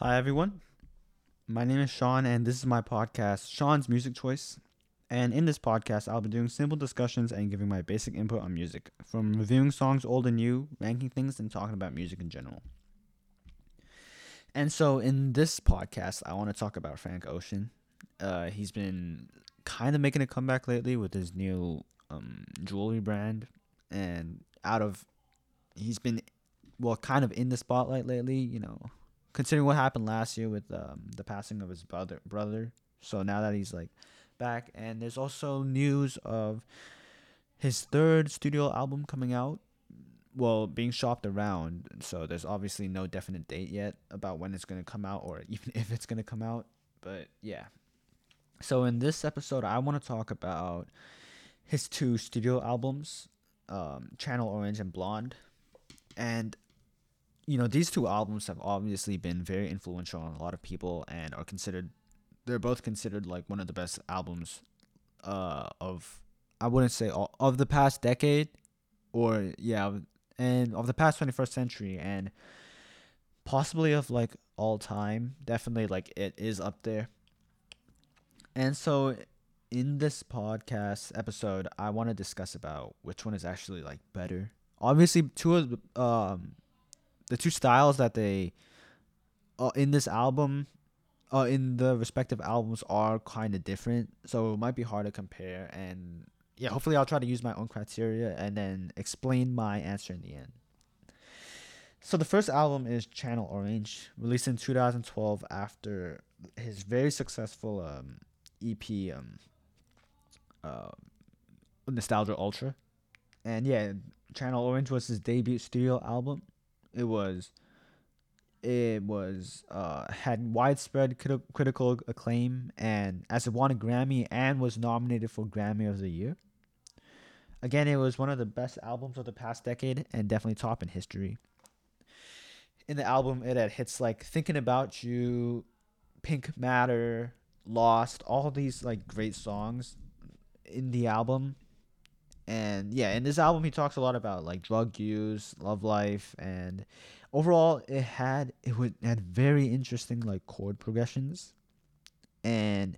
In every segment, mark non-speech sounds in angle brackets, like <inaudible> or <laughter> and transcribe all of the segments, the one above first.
Hi, everyone. My name is Sean, and this is my podcast, Sean's Music Choice. And in this podcast, I'll be doing simple discussions and giving my basic input on music, from reviewing songs old and new, ranking things, and talking about music in general. And so, in this podcast, I want to talk about Frank Ocean. Uh, he's been kind of making a comeback lately with his new um, jewelry brand, and out of he's been well, kind of in the spotlight lately. You know, considering what happened last year with um, the passing of his brother brother. So now that he's like back, and there's also news of his third studio album coming out. Well, being shopped around, so there's obviously no definite date yet about when it's gonna come out, or <laughs> even if it's gonna come out. But yeah. So in this episode, I want to talk about his two studio albums, um, Channel Orange and Blonde, and you know these two albums have obviously been very influential on a lot of people and are considered they're both considered like one of the best albums uh of I wouldn't say all, of the past decade or yeah and of the past 21st century and possibly of like all time. Definitely like it is up there. And so in this podcast episode I want to discuss about which one is actually like better. Obviously two of um the two styles that they uh, in this album uh, in the respective albums are kind of different. So it might be hard to compare and yeah hopefully i'll try to use my own criteria and then explain my answer in the end. So the first album is channel orange released in 2012 after his very successful um, ep um, uh, nostalgia ultra. And yeah channel orange was his debut studio album it was it was uh, had widespread crit- critical acclaim and as it won a Grammy and was nominated for Grammy of the Year. Again, it was one of the best albums of the past decade and definitely top in history. In the album, it had hits like "Thinking About You," "Pink Matter," "Lost," all these like great songs in the album and yeah in this album he talks a lot about like drug use love life and overall it had it would had very interesting like chord progressions. And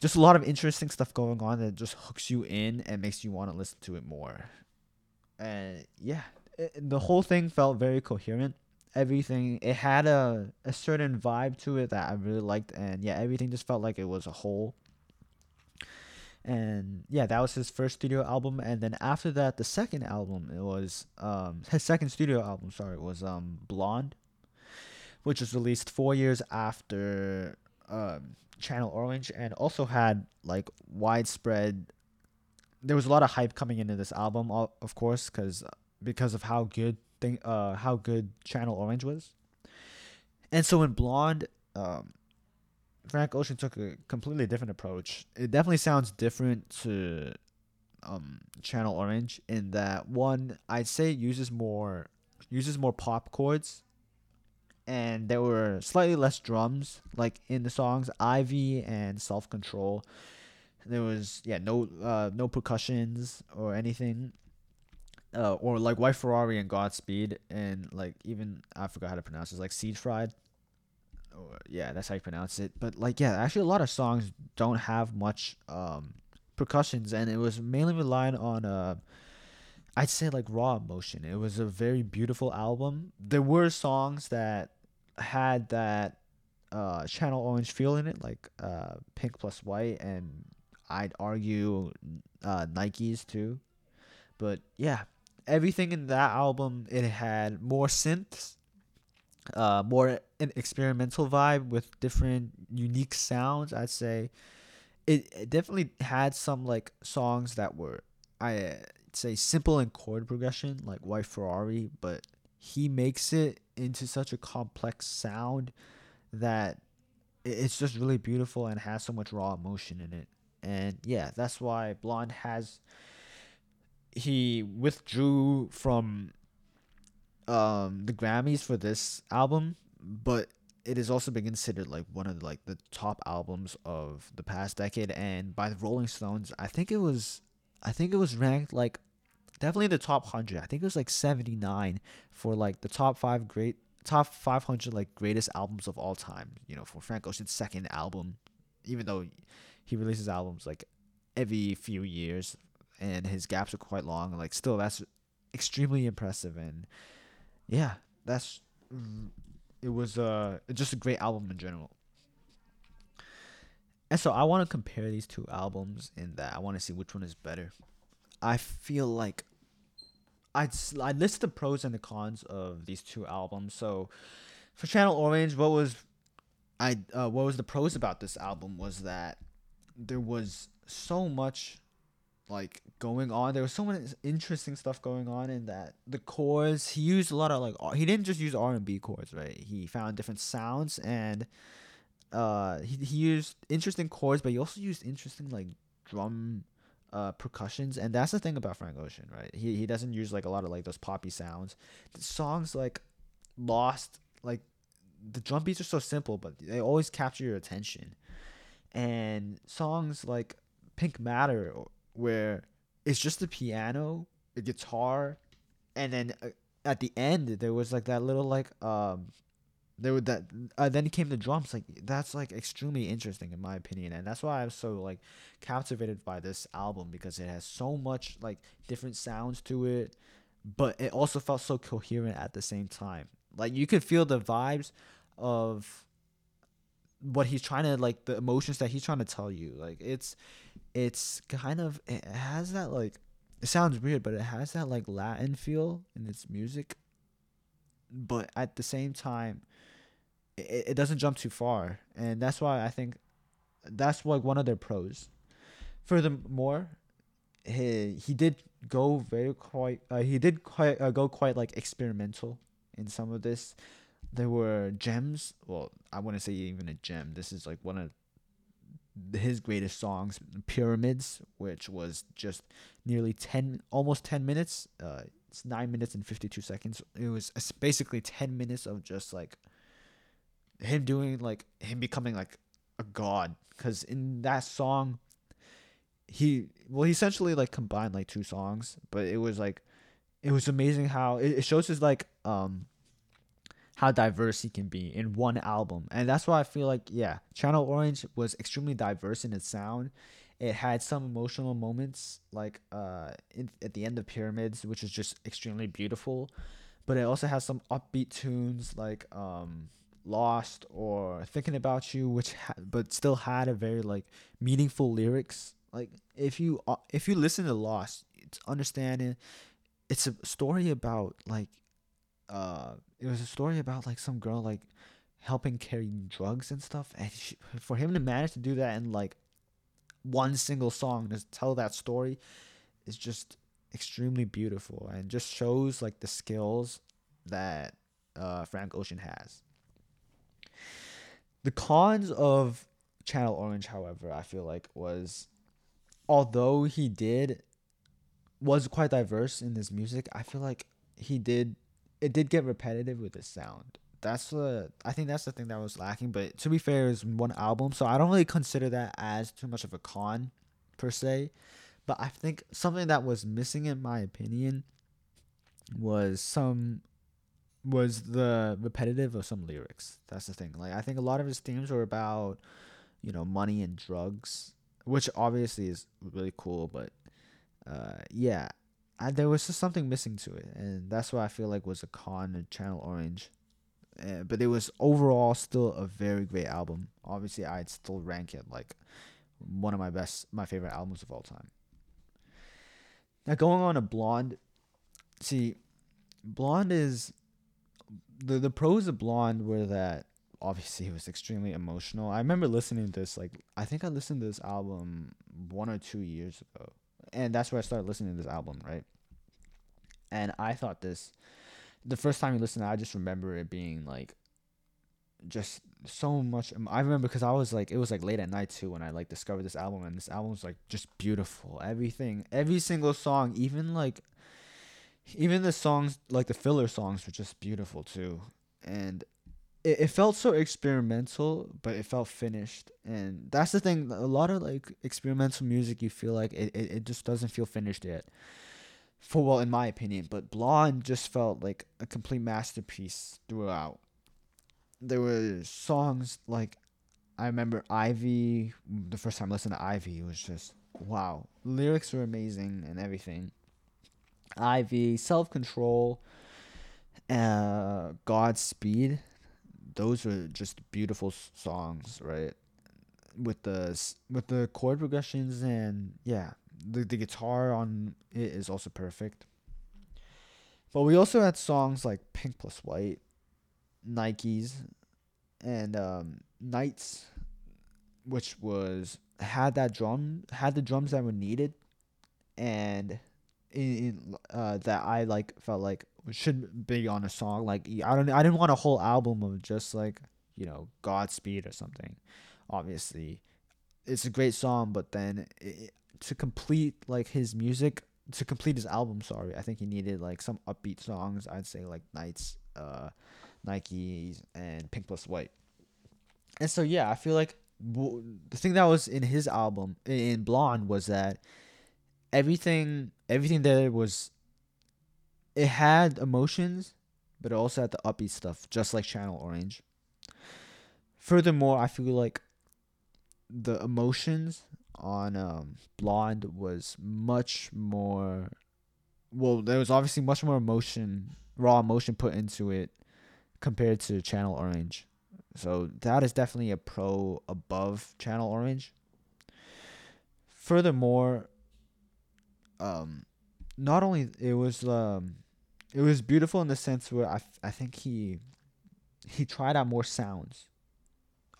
just a lot of interesting stuff going on that just hooks you in and makes you want to listen to it more. And yeah it, the whole thing felt very coherent. Everything it had a, a certain vibe to it that i really liked and yeah everything just felt like it was a whole and yeah that was his first studio album. And then after that the second album it was um <laughs> his second studio album sorry was um blonde which was released four years after um channel orange and also had like widespread there was a lot of hype coming into this album of course because because of how good thing uh how good channel orange was. And so in blonde um Frank Ocean took a completely different approach. It definitely sounds different to um, Channel Orange in that one I'd say uses more uses more pop chords and there were slightly less drums like in the songs Ivy and Self Control. There was yeah no uh, no percussions or anything. Uh, or like White Ferrari and Godspeed and like even I forgot how to pronounce it like Seed Fried yeah, that's how you pronounce it. But like yeah, actually a lot of songs don't have much um percussions and it was mainly relying on uh I'd say like raw emotion. It was a very beautiful album. There were songs that had that uh channel orange feel in it, like uh pink plus white and I'd argue uh Nikes too. But yeah, everything in that album it had more synths uh, more an experimental vibe with different unique sounds. I'd say it, it definitely had some like songs that were I say simple in chord progression, like White Ferrari, but he makes it into such a complex sound that it's just really beautiful and has so much raw emotion in it. And yeah, that's why Blonde has he withdrew from um the Grammys for this album, but it has also been considered like one of like the top albums of the past decade and by the Rolling Stones, I think it was I think it was ranked like definitely in the top 100. I think it was like 79 for like the top 5 great top 500 like greatest albums of all time. You know, for Frank Ocean's second album, even though he releases albums like every few years, and his gaps are quite long. Like, still, that's extremely impressive. And yeah, that's it was uh just a great album in general. And so I want to compare these two albums in that I want to see which one is better. I feel like I'd I list the pros and the cons of these two albums. So for Channel Orange, what was I uh, what was the pros about this album was that there was so much like going on. There was so much interesting stuff going on in that the chords he used a lot of like he didn't just use R and B chords, right? He found different sounds and uh he he used interesting chords, but he also used interesting like drum uh percussions and that's the thing about Frank Ocean, right? He he doesn't use like a lot of like those poppy sounds. The songs like Lost like the drum beats are so simple, but they always capture your attention. And songs like Pink Matter where it's just the piano, the guitar, and then uh, at the end there was like that little like um there was that uh, then came the drums like that's like extremely interesting in my opinion and that's why i'm so like captivated by this album because it has so much like different sounds to it but it also felt so coherent at the same time. Like you could feel the vibes of what he's trying to like the emotions that he's trying to tell you. Like it's it's kind of it has that like it sounds weird but it has that like latin feel in its music but at the same time it, it doesn't jump too far and that's why i think that's like one of their pros. Furthermore he he did go very quite uh, he did quite uh, go quite like experimental in some of this. There were gems well i wouldn't say even a gem this is like one of his greatest songs pyramids which was just nearly 10 almost 10 minutes uh it's 9 minutes and 52 seconds. It was basically 10 minutes of just like him doing like him becoming like a god. Because in that song he well he essentially like combined like two songs but it was like it was amazing how it, it shows his like um how diverse he can be in one album. And that's why I feel like, yeah, Channel Orange was extremely diverse in its sound. It had some emotional moments, like uh, in, at the end of Pyramids, which is just extremely beautiful. But it also has some upbeat tunes like um, Lost or Thinking About You, which ha- but still had a very like meaningful lyrics. Like if you uh, if you listen to Lost, it's understanding. It's a story about like uh it was a story about like some girl like helping carry drugs and stuff and she, for him to manage to do that in like one single song to tell that story is just extremely beautiful and just shows like the skills that uh, Frank Ocean has. The cons of Channel Orange, however, I feel like was although he did was quite diverse in his music, I feel like he did it did get repetitive with the sound. That's the I think that's the thing that was lacking. But to be fair, it's one album, so I don't really consider that as too much of a con, per se. But I think something that was missing, in my opinion, was some was the repetitive of some lyrics. That's the thing. Like I think a lot of his themes were about, you know, money and drugs, which obviously is really cool. But uh, yeah, I, there was just something missing to it, and that's what I feel like was a con of Channel Orange. Uh, but it was overall still a very great album. Obviously, I'd still rank it like one of my best, my favorite albums of all time. Now, going on a Blonde, see, Blonde is the the pros of Blonde were that obviously <laughs> it was extremely emotional. I remember listening to this like I think I listened to this album one or two years ago and that's where I started listening to this album, right? And I thought this, the first time you listen, I just remember it being like, just so much. I remember because I was like, it was like late at night too when I like discovered this album, and this album was like just beautiful. Everything, every single song, even like, even the songs like the filler songs were just beautiful too, and it, it felt so experimental, but it felt finished. And that's the thing. A lot of like experimental music, you feel like it, it, it just doesn't feel finished yet. for well in my opinion, but Blonde just felt like a complete masterpiece throughout. There were songs like I remember Ivy the first time I listened to Ivy it was just wow. Lyrics were amazing and everything. Ivy, self control, uh Godspeed. Those were just beautiful songs, right? With the with the chord progressions and yeah, the the guitar on it is also perfect. But we also had songs like Pink Plus White, Nikes, and um, Nights, which was had that drum had the drums that were needed, and in, in uh, that I like felt like should be on a song. Like I don't I didn't want a whole album of just like you know Godspeed or something. Obviously, it's a great song, but then it, to complete like his music to complete his album sorry i think he needed like some upbeat songs i'd say like nights uh nikes and pink plus white and so yeah i feel like w- the thing that was in his album in blonde was that everything everything there was it had emotions but it also had the upbeat stuff just like channel orange furthermore i feel like the emotions on um, Blonde was much more. Well, there was obviously much more emotion, raw emotion put into it compared to Channel Orange. So that is definitely a pro above Channel Orange. Furthermore, um, not only it was um, it was beautiful in the sense where I, I think he he tried out more sounds.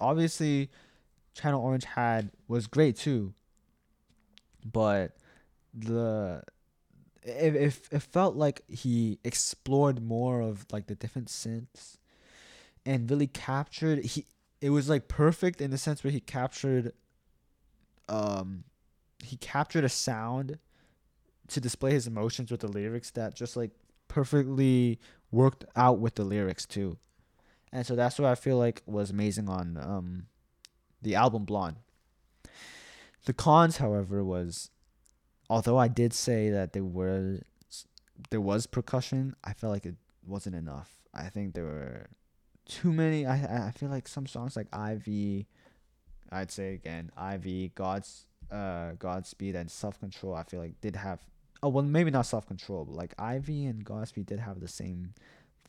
Obviously, Channel Orange had was great too. But the it, it, it felt like he explored more of like the different synths and really captured he it was like perfect in the sense where he captured um he captured a sound to display his emotions with the lyrics that just like perfectly worked out with the lyrics too. And so that's what I feel like was amazing on um the album Blonde. The cons, however, was although I did say that there were there was percussion, I felt like it wasn't enough. I think there were too many. I I feel like some songs like Ivy, I'd say again, Ivy, God's uh Godspeed and Self Control. I feel like did have oh well maybe not Self Control, but like Ivy and Godspeed did have the same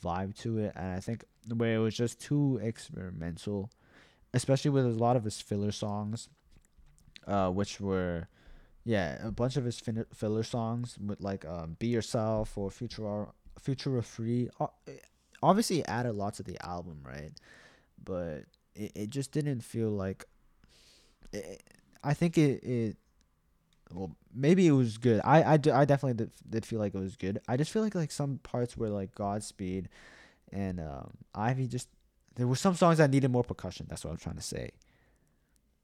vibe to it, and I think where it was just too experimental especially with a lot of his filler songs, uh, which were, yeah, a bunch of his fin- filler songs with like um, "Be Yourself" or "Future Future Free." Obviously, added lots to the album, right? But it, it just didn't feel like. It, I think it, it well maybe it was good i i, I definitely did, did feel like it was good i just feel like like some parts were like godspeed and um ivy just there were some songs that needed more percussion. That's what I'm trying to say.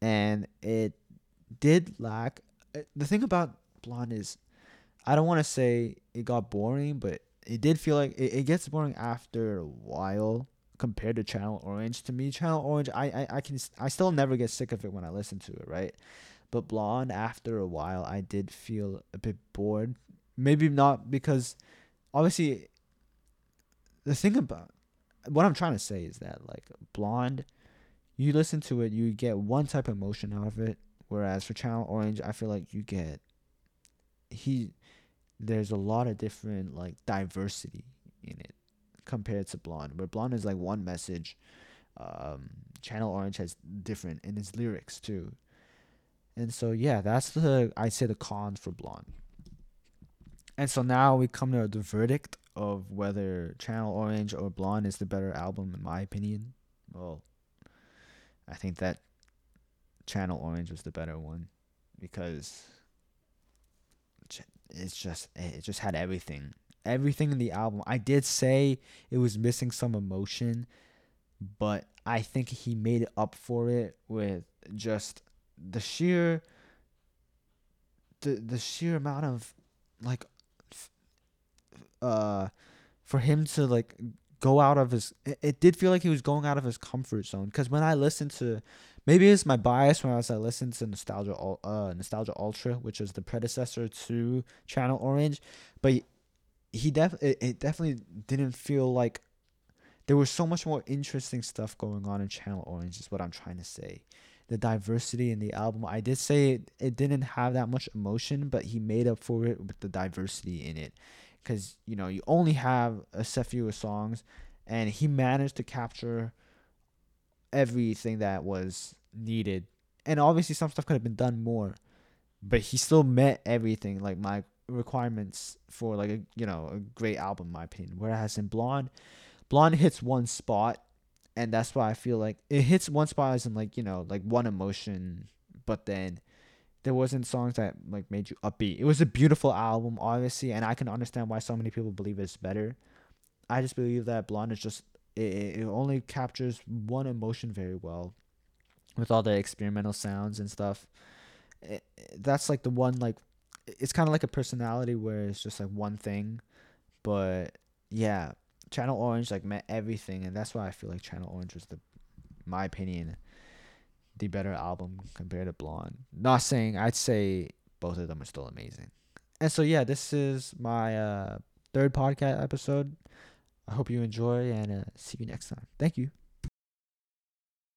And it did lack. Uh, the thing about Blonde is, I don't want to say it got boring, but it did feel like it, it gets boring after a while compared to Channel Orange. To me, Channel Orange, I, I, I can I still never get sick of it when I listen to it, right? But Blonde, after a while, I did feel a bit bored. Maybe not because, obviously, the thing about what I'm trying to say is that like blonde, you listen to it, you get one type of emotion out of it. Whereas for Channel Orange, I feel like you get he there's a lot of different like diversity in it compared to blonde. Where blonde is like one message. Um, Channel Orange has different in its lyrics too. And so yeah, that's the I'd say the con for blonde. And so now we come to the verdict of whether Channel Orange or Blonde is the better album, in my opinion. Well, I think that Channel Orange was the better one because it's just it just had everything, everything in the album. I did say it was missing some emotion, but I think he made up for it with just the sheer the the sheer amount of like uh for him to like go out of his it, it did feel like he was going out of his comfort zone because when i listened to maybe it's my bias when I was I listened to Nostalgia uh Nostalgia Ultra, which is the predecessor to Channel Orange, but he def it, it definitely didn't feel like there was so much more interesting stuff going on in Channel Orange. Is what I'm trying to say. The diversity in the album, I did say it, it didn't have that much emotion, but he made up for it with the diversity in it, because you know you only have a set few songs, and he managed to capture everything that was needed. And obviously, some stuff could have been done more, but he still met everything like my requirements for like a you know a great album, in my opinion. Whereas in Blonde, Blonde hits one spot, and that's why I feel like it hits one spot as in like you know like one emotion, but then there wasn't songs that like made you upbeat. It was a beautiful album, obviously, and I can understand why so many people believe it's better. I just believe that Blonde is just it, it only captures one emotion very well with all the experimental sounds and stuff. It, that's like the one like it's kind of like a personality where it's just like one thing, but yeah, Channel Orange like met everything, and that's why I feel like Channel Orange was the, my opinion, the better album compared to Blonde. Not saying I'd say both of them are still amazing, and so yeah, this is my uh, third podcast episode. I hope you enjoy and uh, see you next time. Thank you.